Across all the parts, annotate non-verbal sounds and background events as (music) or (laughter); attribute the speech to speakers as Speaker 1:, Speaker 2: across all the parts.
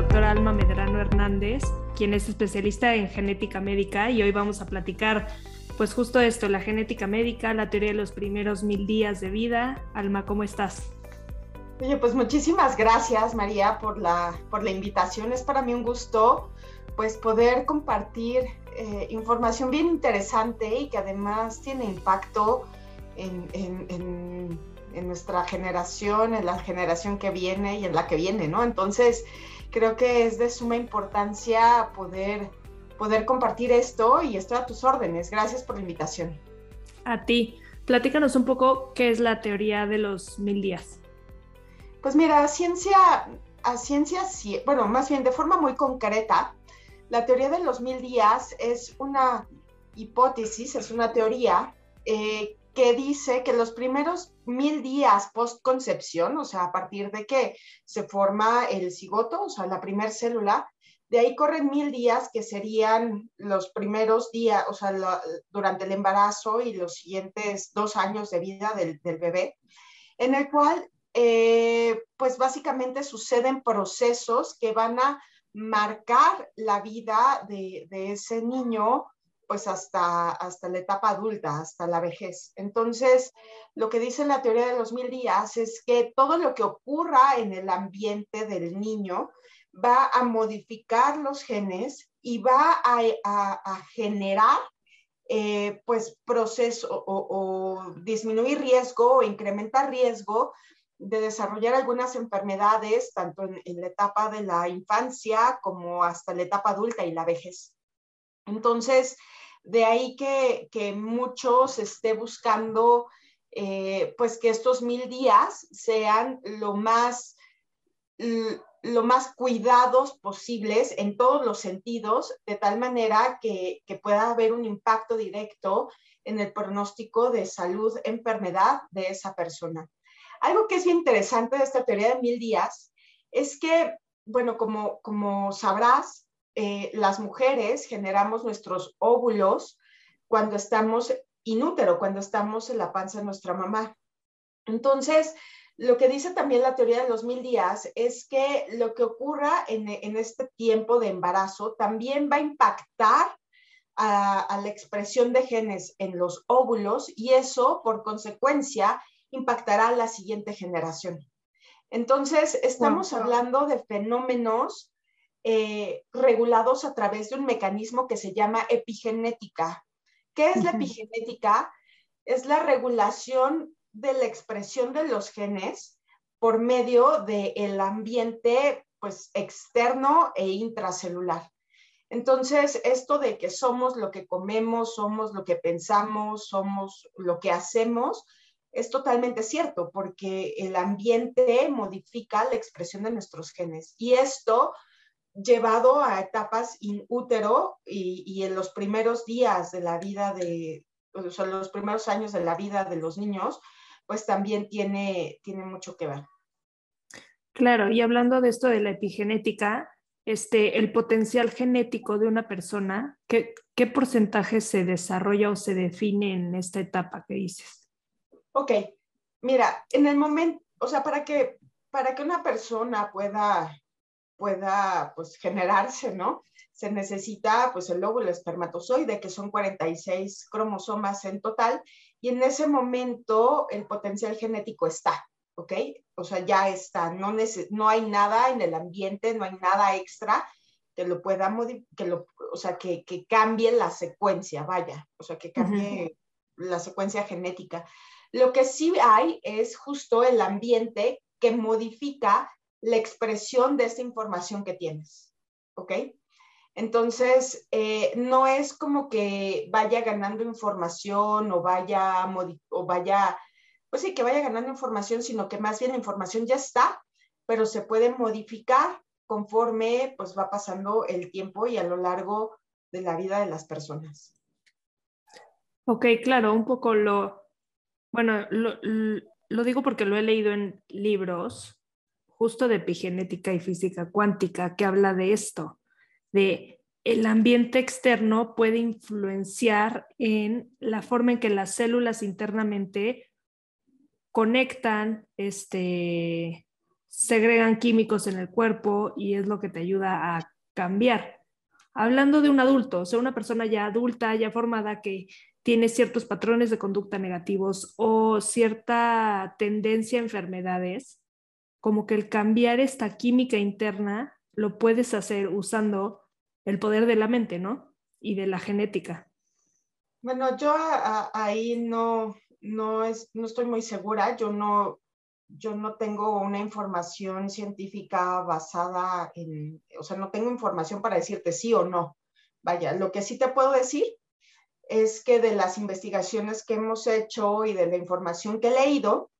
Speaker 1: doctora Alma Medrano Hernández, quien es especialista en genética médica y hoy vamos a platicar pues justo esto, la genética médica, la teoría de los primeros mil días de vida. Alma, ¿cómo estás?
Speaker 2: Oye, pues muchísimas gracias María por la, por la invitación. Es para mí un gusto pues poder compartir eh, información bien interesante y que además tiene impacto en, en, en, nuestra generación, en la generación que viene y en la que viene, ¿no? Entonces, creo que es de suma importancia poder, poder compartir esto y estoy a tus órdenes. Gracias por la invitación.
Speaker 1: A ti. Platícanos un poco qué es la teoría de los mil días.
Speaker 2: Pues mira, ciencia, a ciencia, bueno, más bien de forma muy concreta, la teoría de los mil días es una hipótesis, es una teoría eh, que dice que los primeros mil días post concepción, o sea, a partir de que se forma el cigoto, o sea, la primera célula, de ahí corren mil días que serían los primeros días, o sea, durante el embarazo y los siguientes dos años de vida del, del bebé, en el cual, eh, pues básicamente suceden procesos que van a marcar la vida de, ese niño pues hasta, hasta la etapa adulta, hasta la vejez. Entonces, lo que dice la teoría de los mil días es que todo lo que ocurra en el ambiente del niño va a modificar los genes y va a, generar eh, pues proceso o, o, disminuir riesgo o incrementar riesgo de desarrollar algunas enfermedades, tanto en, la etapa de la infancia como hasta la etapa adulta y la vejez. Entonces, de ahí que, que muchos esté buscando, eh, pues que estos mil días sean lo más, lo más cuidados posibles en todos los sentidos, de tal manera que, que pueda haber un impacto directo en el pronóstico de salud, enfermedad de esa persona. Algo que es interesante de esta teoría de mil días es que, bueno, como, como sabrás, eh, las mujeres generamos nuestros óvulos cuando estamos inútero, cuando estamos en la panza de nuestra mamá. Entonces, lo que dice también la teoría de los mil días es que lo que ocurra en, este tiempo de embarazo también va a impactar a, a, la expresión de genes en los óvulos y eso, por consecuencia, impactará a la siguiente generación. Entonces, estamos hablando de fenómenos eh, regulados a través de un mecanismo que se llama epigenética. ¿Qué es la epigenética? Es la regulación de la expresión de los genes por medio del ambiente pues, externo e intracelular. Entonces, esto de que somos lo que comemos, somos lo que pensamos, somos lo que hacemos, es totalmente cierto, porque el ambiente modifica la expresión de nuestros genes. Y esto llevado a etapas in útero y, en los primeros días de la vida de, o sea, los primeros años de la vida de los niños, pues también tiene, tiene mucho que ver.
Speaker 1: Claro, y hablando de esto de la epigenética, este, el potencial genético de una persona, ¿qué, ¿qué porcentaje se desarrolla o se define en esta etapa que dices?
Speaker 2: Ok, mira, en el momento, o sea, para que, para que una persona pueda, pueda, pues, generarse, ¿no? Se necesita, pues, el óvulo espermatozoide, que son 46 cromosomas en total, y en ese momento el potencial genético está, ¿ok? O sea, ya está, no, no hay nada en el ambiente, no hay nada extra que lo pueda que lo, o sea, que, que, cambie la secuencia, vaya, o sea, que cambie la secuencia genética. Lo que sí hay es justo el ambiente que modifica la expresión de esta información que tienes. ¿Ok? Entonces, eh, no es como que vaya ganando información o vaya, o vaya, pues sí, que vaya ganando información, sino que más bien la información ya está, pero se puede modificar conforme pues va pasando el tiempo y a lo largo de la vida de las personas.
Speaker 1: Ok, claro, un poco lo, bueno, lo, digo porque lo he leído en libros justo de epigenética y física cuántica que habla de esto, de el ambiente externo puede influenciar en la forma en que las células internamente conectan este, segregan químicos en el cuerpo y es lo que te ayuda a cambiar. Hablando de un adulto, o sea, una persona ya adulta, ya formada, que tiene ciertos patrones de conducta negativos o cierta tendencia a enfermedades, como que el cambiar esta química interna lo puedes hacer usando el poder de la mente, ¿no? Y de la genética.
Speaker 2: Bueno, yo ahí no, no, es, no estoy muy segura. Yo no, yo no tengo una información científica basada en, o sea, no tengo información para decirte sí o no. Vaya, lo que sí te puedo decir es que de las investigaciones que hemos hecho y de la información que he leído,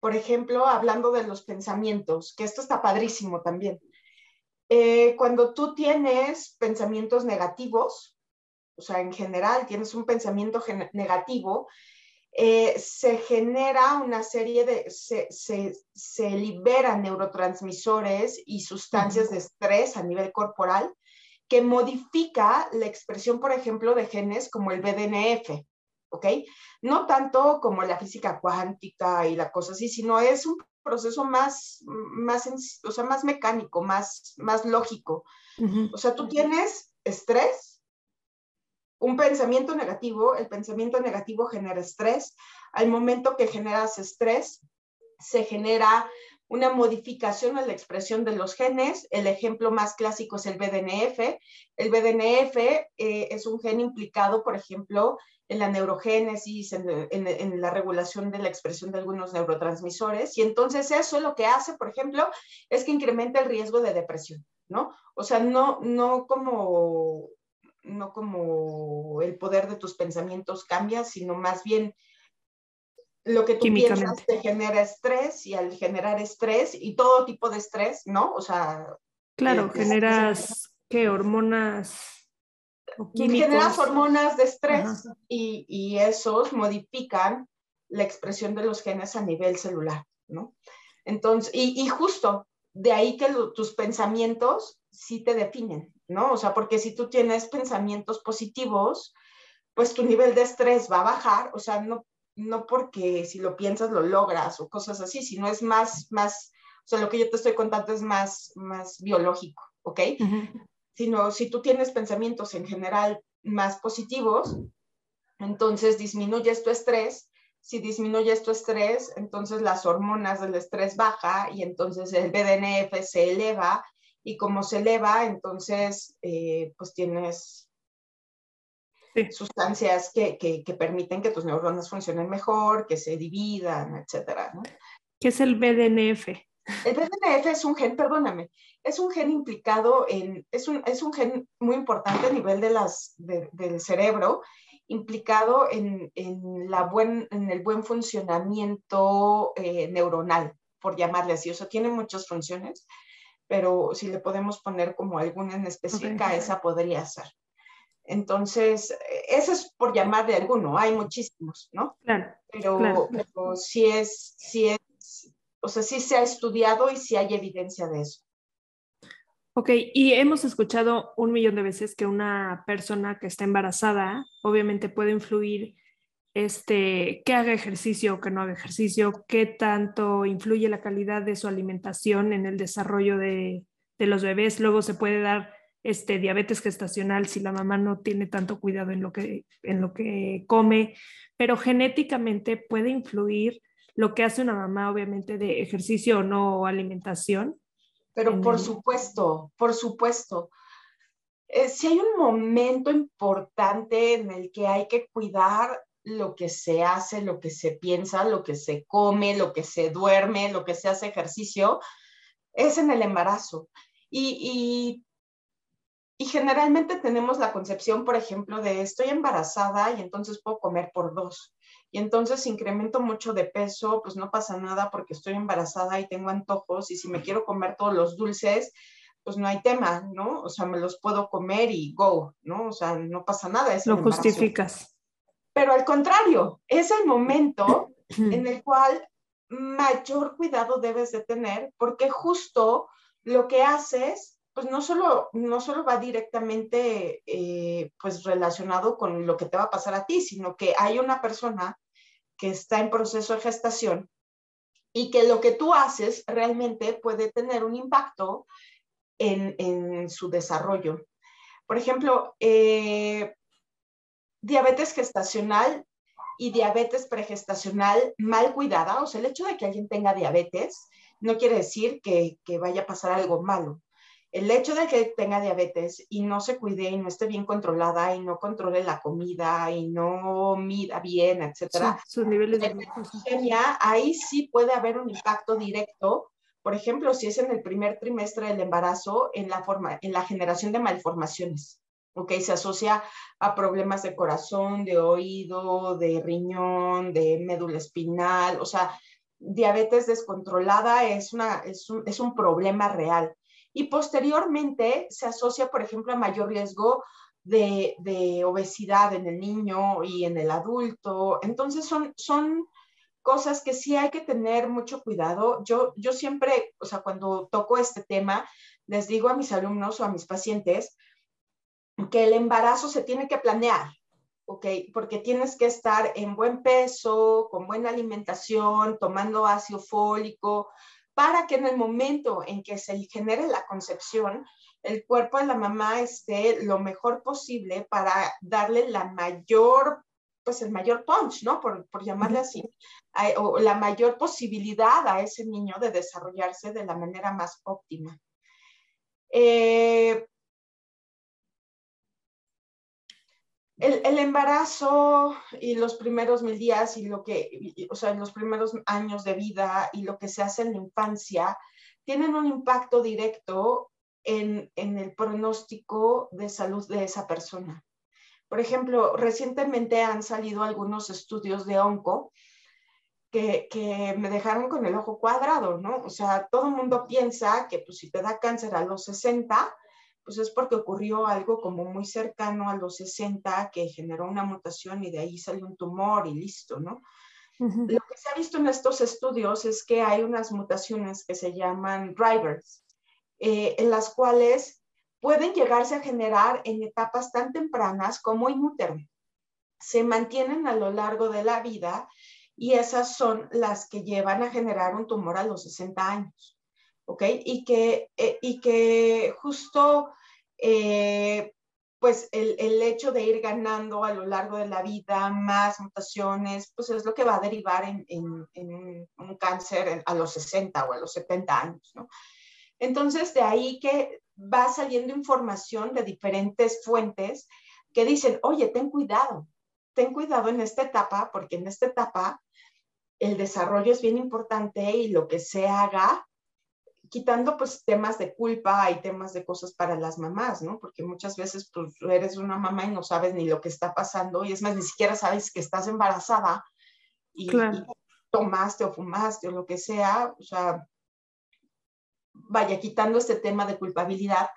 Speaker 2: por ejemplo, hablando de los pensamientos, que esto está padrísimo también. Eh, cuando tú tienes pensamientos negativos, o sea, en general tienes un pensamiento negativo, eh, se genera una serie de, se, se, se, liberan neurotransmisores y sustancias de estrés a nivel corporal que modifica la expresión, por ejemplo, de genes como el BDNF, ¿ok? No tanto como la física cuántica y la cosa así, sino es un proceso más, más, o sea, más mecánico, más, más lógico. O sea, tú tienes estrés, un pensamiento negativo, el pensamiento negativo genera estrés. Al momento que generas estrés, se genera una modificación en la expresión de los genes. El ejemplo más clásico es el BDNF. El BDNF eh, es un gen implicado, por ejemplo, en la neurogénesis, en, la regulación de la expresión de algunos neurotransmisores. Y entonces eso lo que hace, por ejemplo, es que incrementa el riesgo de depresión, ¿no? O sea, no, no como no como el poder de tus pensamientos cambia, sino más bien lo que tú piensas te genera estrés y al generar estrés y todo tipo de estrés, ¿no? O sea...
Speaker 1: Claro, generas, ¿qué? Hormonas
Speaker 2: Generas hormonas de estrés y, y, esos modifican la expresión de los genes a nivel celular, ¿no? Entonces, y, y justo de ahí que tus pensamientos sí te definen, ¿no? O sea, porque si tú tienes pensamientos positivos, pues tu nivel de estrés va a bajar, o sea, no, no porque si lo piensas lo logras o cosas así, sino es más, más, o sea, lo que yo te estoy contando es más, más biológico, ¿ok? Sino si tú tienes pensamientos en general más positivos, entonces disminuyes tu estrés. Si disminuyes tu estrés, entonces las hormonas del estrés baja y entonces el BDNF se eleva y como se eleva, entonces, eh, pues tienes sustancias que, que, permiten que tus neuronas funcionen mejor, que se dividan, etcétera. ¿no?
Speaker 1: ¿Qué es el BDNF?
Speaker 2: El BDNF es un gen, perdóname, es un gen implicado en, es un, es un gen muy importante a nivel de las, del cerebro, implicado en, en, la buen, en el buen funcionamiento eh, neuronal, por llamarle así. O sea, tiene muchas funciones pero si le podemos poner como alguna en específica, esa podría ser. Entonces, ese es por llamar de alguno, hay muchísimos, ¿no? Claro. Pero, pero sí es, sí es, o sea, sí se ha estudiado y sí hay evidencia de eso.
Speaker 1: Ok, y hemos escuchado un millón de veces que una persona que está embarazada obviamente puede influir este, que haga ejercicio o que no haga ejercicio, qué tanto influye la calidad de su alimentación en el desarrollo de, los bebés. Luego se puede dar este, diabetes gestacional si la mamá no tiene tanto cuidado en lo que, en lo que come, pero genéticamente puede influir lo que hace una mamá, obviamente, de ejercicio o no alimentación.
Speaker 2: Pero por supuesto, por supuesto. Eh, si hay un momento importante en el que hay que cuidar lo que se hace, lo que se piensa, lo que se come, lo que se duerme, lo que se hace ejercicio, es en el embarazo. Y, y, generalmente tenemos la concepción, por ejemplo, de estoy embarazada y entonces puedo comer por dos. Y entonces incremento mucho de peso, pues no pasa nada porque estoy embarazada y tengo antojos y si me quiero comer todos los dulces, pues no hay tema, ¿no? O sea, me los puedo comer y go, ¿no? O sea, no pasa nada. Es
Speaker 1: lo justificas.
Speaker 2: Pero al contrario, es el momento (clears throat) en el cual mayor cuidado debes de tener porque justo lo que haces, pues no solo, no solo va directamente eh, pues relacionado con lo que te va a pasar a ti, sino que hay una persona que está en proceso de gestación y que lo que tú haces realmente puede tener un impacto en, su desarrollo. Por ejemplo, eh, diabetes gestacional y diabetes pregestacional mal cuidada, o sea, el hecho de que alguien tenga diabetes no quiere decir que vaya a pasar algo malo el hecho de que tenga diabetes y no se cuide y no esté bien controlada y no controle la comida y no mida bien, etcétera,
Speaker 1: sus niveles de glucosa.
Speaker 2: ahí sí puede haber un impacto directo. Por ejemplo, si es en el primer trimestre del embarazo, en la, forma, en la generación de malformaciones. ¿ok? Se asocia a problemas de corazón, de oído, de riñón, de médula espinal, o sea, diabetes descontrolada es, una, es, un, es un problema real y posteriormente se asocia, por ejemplo, a mayor riesgo de, obesidad en el niño y en el adulto. Entonces son, son cosas que sí hay que tener mucho cuidado. Yo, yo siempre, o sea, cuando toco este tema, les digo a mis alumnos o a mis pacientes que el embarazo se tiene que planear, ¿ok? Porque tienes que estar en buen peso, con buena alimentación, tomando ácido fólico, para que en el momento en que se genere la concepción, el cuerpo de la mamá esté lo mejor posible para darle la mayor, pues el mayor punch, ¿no? Por, llamarle así, o la mayor posibilidad a ese niño de desarrollarse de la manera más óptima. Eh, el, embarazo y los primeros mil días y lo que, o sea, los primeros años de vida y lo que se hace en la infancia tienen un impacto directo en, el pronóstico de salud de esa persona. Por ejemplo, recientemente han salido algunos estudios de onco que, que, me dejaron con el ojo cuadrado, ¿no? O sea, todo el mundo piensa que pues, si te da cáncer a los 60, pues es porque ocurrió algo como muy cercano a los 60 que generó una mutación y de ahí salió un tumor y listo, ¿no? Lo que se ha visto en estos estudios es que hay unas mutaciones que se llaman drivers, eh, en las cuales pueden llegarse a generar en etapas tan tempranas como in Se mantienen a lo largo de la vida y esas son las que llevan a generar un tumor a los 60 años. ¿Ok? Y que, eh, y que justo, eh, pues el, el, hecho de ir ganando a lo largo de la vida más mutaciones, pues es lo que va a derivar en, en, en un cáncer a los 60 o a los 70 años, ¿no? Entonces, de ahí que va saliendo información de diferentes fuentes que dicen, oye, ten cuidado, ten cuidado en esta etapa, porque en esta etapa el desarrollo es bien importante y lo que se haga quitando pues temas de culpa y temas de cosas para las mamás, ¿no? Porque muchas veces pues eres una mamá y no sabes ni lo que está pasando y es más, ni siquiera sabes que estás embarazada y, tomaste o fumaste o lo que sea, o sea, vaya, quitando este tema de culpabilidad,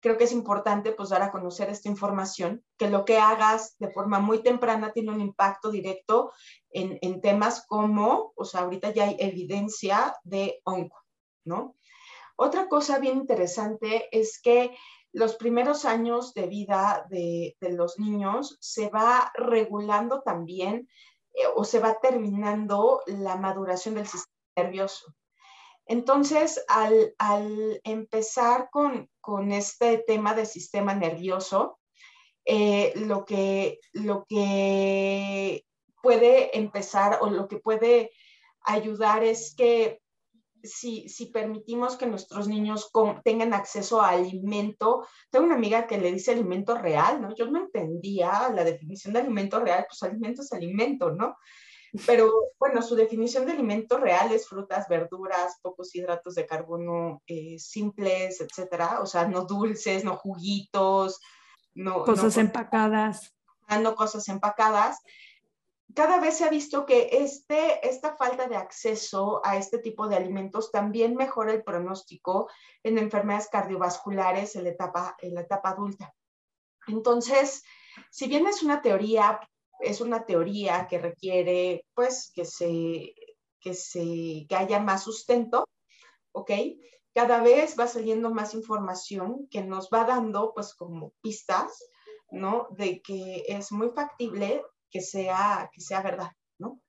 Speaker 2: creo que es importante pues dar a conocer esta información, que lo que hagas de forma muy temprana tiene un impacto directo en, en temas como, o sea, ahorita ya hay evidencia de onco, ¿no? Otra cosa bien interesante es que los primeros años de vida de, los niños se va regulando también eh, o se va terminando la maduración del sistema nervioso. Entonces, al, empezar con, este tema del sistema nervioso, eh, lo, que, lo que puede empezar o lo que puede ayudar es que si, si permitimos que nuestros niños tengan acceso a alimento, tengo una amiga que le dice alimento real, ¿no? Yo no entendía la definición de alimento real, pues alimento es alimento, ¿no? Pero bueno, su definición de alimento real es frutas, verduras, pocos hidratos de carbono eh, simples, etcétera. O sea, no dulces, no juguitos, no.
Speaker 1: Cosas empacadas.
Speaker 2: No cosas empacadas cada vez se ha visto que este, esta falta de acceso a este tipo de alimentos también mejora el pronóstico en enfermedades cardiovasculares en la etapa, en la etapa adulta. Entonces, si bien es una teoría, es una teoría que requiere, pues, que se, que se, que haya más sustento, ¿ok? Cada vez va saliendo más información que nos va dando, pues, como pistas, ¿no? De que es muy factible que sea, que sea verdad, ¿no?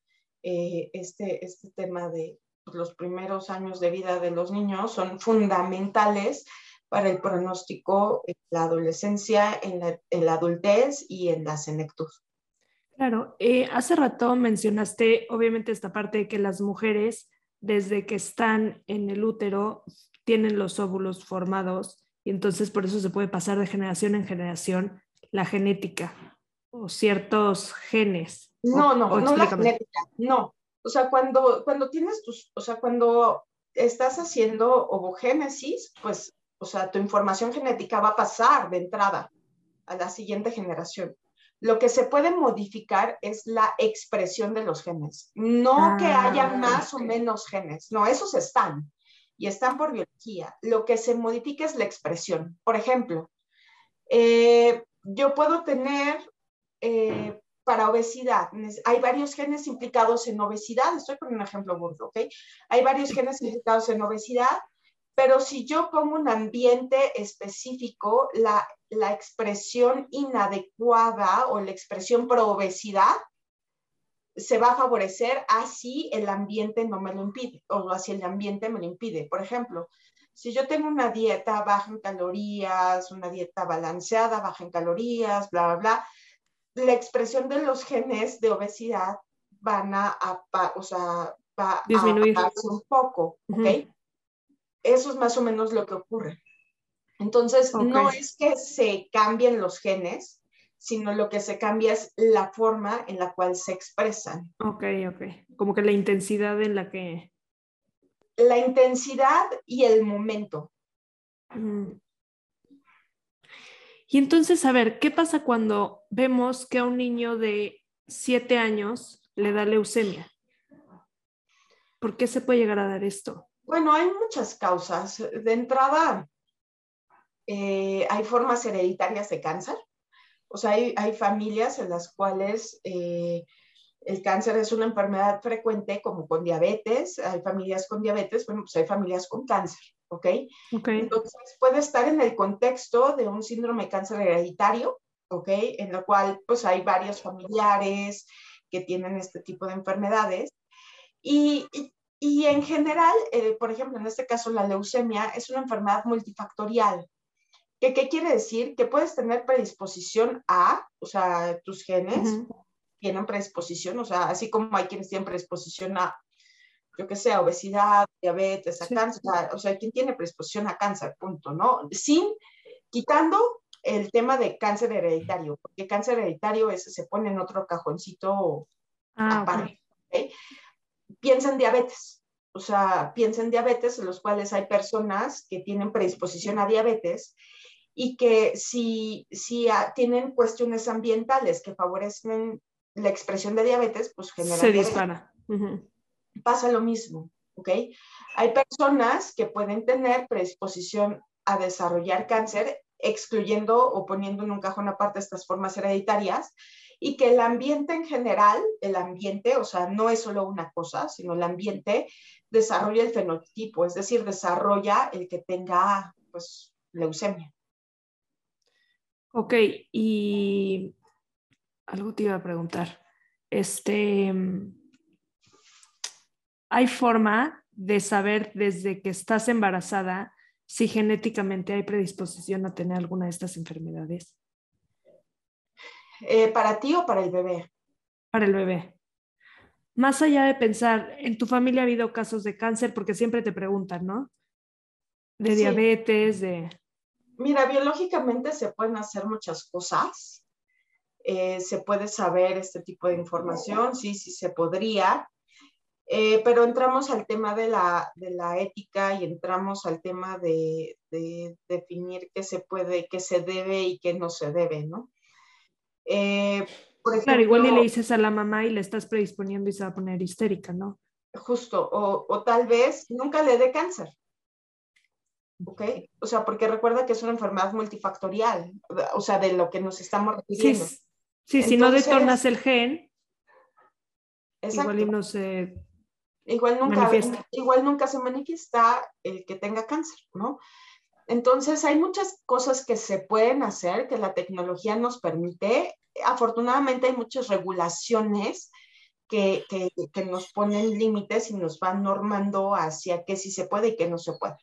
Speaker 2: Eh, este, este tema de, los primeros años de vida de los niños son fundamentales para el pronóstico en la adolescencia, en la, adultez y en la senectud.
Speaker 1: Claro, eh, hace rato mencionaste obviamente esta parte de que las mujeres desde que están en el útero tienen los óvulos formados y entonces por eso se puede pasar de generación en generación la genética o ciertos genes.
Speaker 2: No, no, no la genética, no. O sea, cuando, cuando tienes tus, o sea, cuando estás haciendo ovogénesis, pues, o sea, tu información genética va a pasar de entrada a la siguiente generación. Lo que se puede modificar es la expresión de los genes, no que ah, haya más o menos genes, no, esos están y están por biología. Lo que se modifica es la expresión. Por ejemplo, eh, yo puedo tener eh, para obesidad, hay varios genes implicados en obesidad, estoy poniendo un ejemplo burdo, ¿ok? Hay varios genes implicados en obesidad, pero si yo pongo un ambiente específico, la, la expresión inadecuada o la expresión pro obesidad se va a favorecer así el ambiente no me lo impide o así el ambiente me lo impide. Por ejemplo, si yo tengo una dieta baja en calorías, una dieta balanceada, baja en calorías, bla, bla, bla, la expresión de los genes de obesidad van a, o sea, va
Speaker 1: disminuir
Speaker 2: a un poco, ¿ok? Eso es más o menos lo que ocurre. Entonces, no es que se cambien los genes, sino lo que se cambia es la forma en la cual se expresan.
Speaker 1: Ok, ok. Como que la intensidad en la que...
Speaker 2: La intensidad y el momento.
Speaker 1: Y entonces, a ver, ¿qué pasa cuando vemos que a un niño de siete años le da leucemia? ¿Por qué se puede llegar a dar esto?
Speaker 2: Bueno, hay muchas causas. De entrada, eh, hay formas hereditarias de cáncer. O sea, hay, familias en las cuales eh, el cáncer es una enfermedad frecuente, como con diabetes. Hay familias con diabetes, bueno, pues hay familias con cáncer, ¿ok? Entonces, puede estar en el contexto de un síndrome de cáncer hereditario, ¿ok? En lo cual, pues hay varios familiares que tienen este tipo de enfermedades. Y, y, en general, eh, por ejemplo, en este caso, la leucemia es una enfermedad multifactorial. ¿Qué, ¿Qué, quiere decir? Que puedes tener predisposición a, o sea, tus genes tienen predisposición, o sea, así como hay quienes tienen predisposición a, yo que sé, obesidad, diabetes, a cáncer, o sea, quien tiene predisposición a cáncer, punto, ¿no? Sin, quitando el tema de cáncer hereditario, porque cáncer hereditario ese se pone en otro cajoncito ah, aparte. Piensa en diabetes, o sea, piensa en diabetes, en los cuales hay personas que tienen predisposición a diabetes y que si, si tienen cuestiones ambientales que favorecen la expresión de diabetes, pues
Speaker 1: generalmente Se dispara.
Speaker 2: Pasa lo mismo, ¿ok? Hay personas que pueden tener predisposición a desarrollar cáncer, excluyendo o poniendo en un cajón aparte estas formas hereditarias, y que el ambiente en general, el ambiente, o sea, no es solo una cosa, sino el ambiente desarrolla el fenotipo, es decir, desarrolla el que tenga, pues, leucemia.
Speaker 1: Ok, y algo te iba a preguntar. Este, ¿hay forma de saber desde que estás embarazada si genéticamente hay predisposición a tener alguna de estas enfermedades?
Speaker 2: Eh, ¿Para ti o para el bebé?
Speaker 1: Para el bebé. Más allá de pensar, en tu familia ha habido casos de cáncer, porque siempre te preguntan, ¿no? De diabetes, de...
Speaker 2: Mira, biológicamente se pueden hacer muchas cosas. Eh, se puede saber este tipo de información, sí, sí se podría, eh, pero entramos al tema de la, de la, ética y entramos al tema de, de, definir qué se puede, qué se debe y qué no se debe, ¿no?
Speaker 1: Eh, por ejemplo, claro, igual le dices a la mamá y le estás predisponiendo y se va a poner histérica, ¿no?
Speaker 2: Justo, o, o tal vez nunca le dé cáncer. ¿ok? O sea, porque recuerda que es una enfermedad multifactorial, o sea, de lo que nos estamos refiriendo.
Speaker 1: Sí, si no detonas el gen, igual no se
Speaker 2: igual nunca, igual nunca se manifiesta el que tenga cáncer, ¿no? Entonces, hay muchas cosas que se pueden hacer, que la tecnología nos permite. Afortunadamente, hay muchas regulaciones que, que, nos ponen límites y nos van normando hacia qué sí se puede y qué no se puede,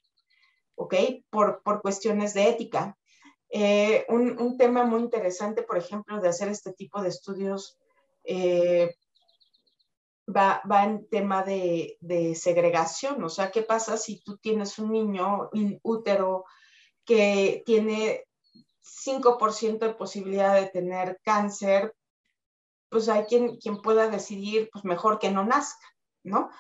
Speaker 2: ¿ok? Por, por cuestiones de ética. Eh, un, un, tema muy interesante, por ejemplo, de hacer este tipo de estudios eh, va, va, en tema de, de, segregación, o sea, ¿qué pasa si tú tienes un niño útero que tiene 5% de posibilidad de tener cáncer, pues hay quien, quien pueda decidir, pues mejor que no nazca, ¿no?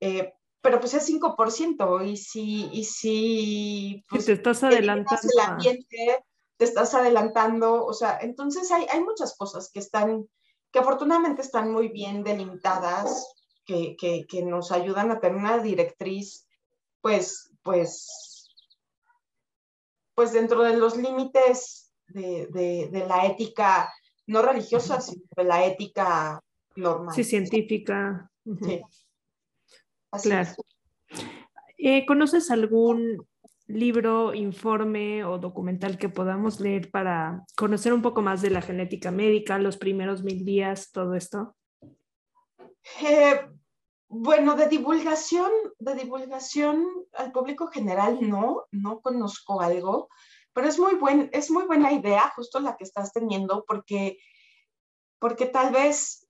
Speaker 2: Eh, pero pues es 5% y si, y si
Speaker 1: pues, te estás adelantando.
Speaker 2: El ambiente, te estás adelantando, o sea, entonces hay, hay muchas cosas que están, que afortunadamente están muy bien delimitadas, que, que, que nos ayudan a tener una directriz, pues, pues, pues dentro de los límites de, de, de la ética no religiosa, sino de la ética normal.
Speaker 1: Sí, científica. Sí. claro. Eh, ¿Conoces algún libro, informe o documental que podamos leer para conocer un poco más de la genética médica, los primeros mil días, todo esto?
Speaker 2: Eh, bueno, de divulgación, de divulgación al público general no, no conozco algo. Pero es muy, buen, es muy buena idea, justo la que estás teniendo, porque, porque tal vez,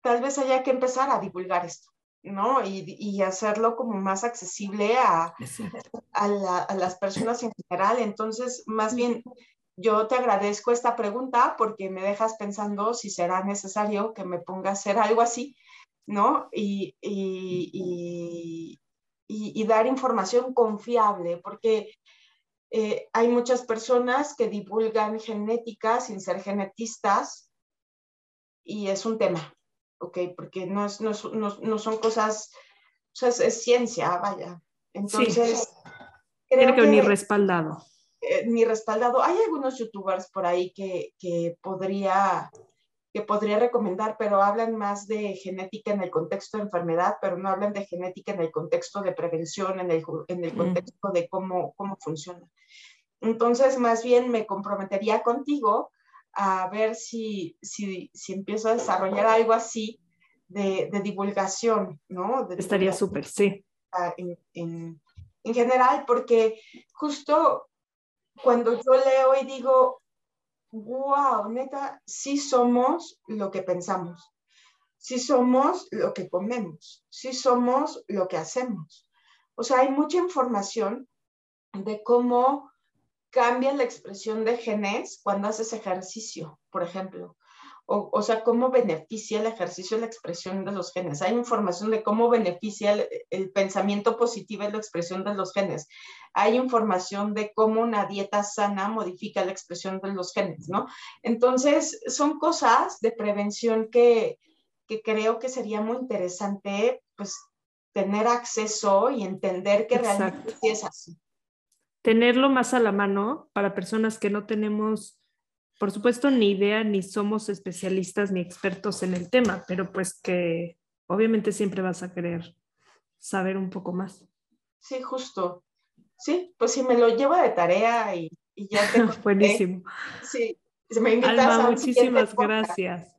Speaker 2: tal vez haya que empezar a divulgar esto, ¿no? Y, y hacerlo como más accesible a, a, a, las personas en general. Entonces, más bien, yo te agradezco esta pregunta porque me dejas pensando si será necesario que me ponga a hacer algo así, ¿no? Y, y, y, y dar información confiable, porque eh, hay muchas personas que divulgan genética sin ser genetistas y es un tema, ¿ok? Porque no, es, no, no, no son cosas, o sea, es, ciencia, vaya. Entonces, sí.
Speaker 1: Tiene que venir respaldado.
Speaker 2: Eh, ni respaldado. Hay algunos youtubers por ahí que, que podría que podría recomendar, pero hablan más de genética en el contexto de enfermedad, pero no hablan de genética en el contexto de prevención, en el, en el mm. contexto de cómo, cómo funciona. Entonces, más bien me comprometería contigo a ver si, si, si empiezo a desarrollar algo así de, de divulgación, ¿no? De
Speaker 1: Estaría súper, sí.
Speaker 2: En, en, en general, porque justo cuando yo leo y digo, wow, neta, sí somos lo que pensamos, sí somos lo que comemos, sí somos lo que hacemos. O sea, hay mucha información de cómo cambia la expresión de genes cuando haces ejercicio, por ejemplo. O, o, sea, cómo beneficia el ejercicio la expresión de los genes. Hay información de cómo beneficia el, el, pensamiento positivo y la expresión de los genes. Hay información de cómo una dieta sana modifica la expresión de los genes, ¿no? Entonces, son cosas de prevención que, que creo que sería muy interesante, pues, tener acceso y entender que Exacto. realmente sí es así.
Speaker 1: Tenerlo más a la mano para personas que no tenemos por supuesto, ni idea, ni somos especialistas ni expertos en el tema, pero pues que obviamente siempre vas a querer saber un poco más.
Speaker 2: Sí, justo. Sí, pues si me lo llevo de tarea y, y ya (laughs) te
Speaker 1: Buenísimo.
Speaker 2: Sí, si me invitas
Speaker 1: Alma, a muchísimas gracias.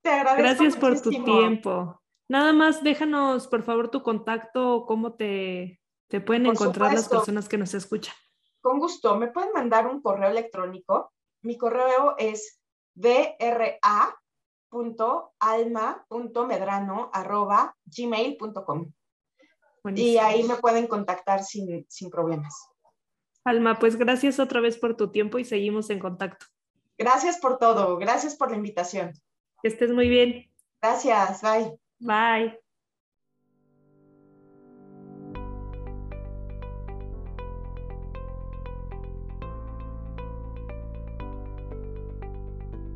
Speaker 2: Te agradezco
Speaker 1: Gracias por tu tiempo. Nada más déjanos, por favor, tu contacto, cómo te, te pueden por encontrar supuesto. las personas que nos escuchan.
Speaker 2: Con gusto, me pueden mandar un correo electrónico mi correo es dra.alma.medrano.gmail.com y ahí me pueden contactar sin, sin problemas.
Speaker 1: Alma, pues gracias otra vez por tu tiempo y seguimos en contacto.
Speaker 2: Gracias por todo, gracias por la invitación.
Speaker 1: Que estés muy bien.
Speaker 2: Gracias, bye.
Speaker 1: Bye.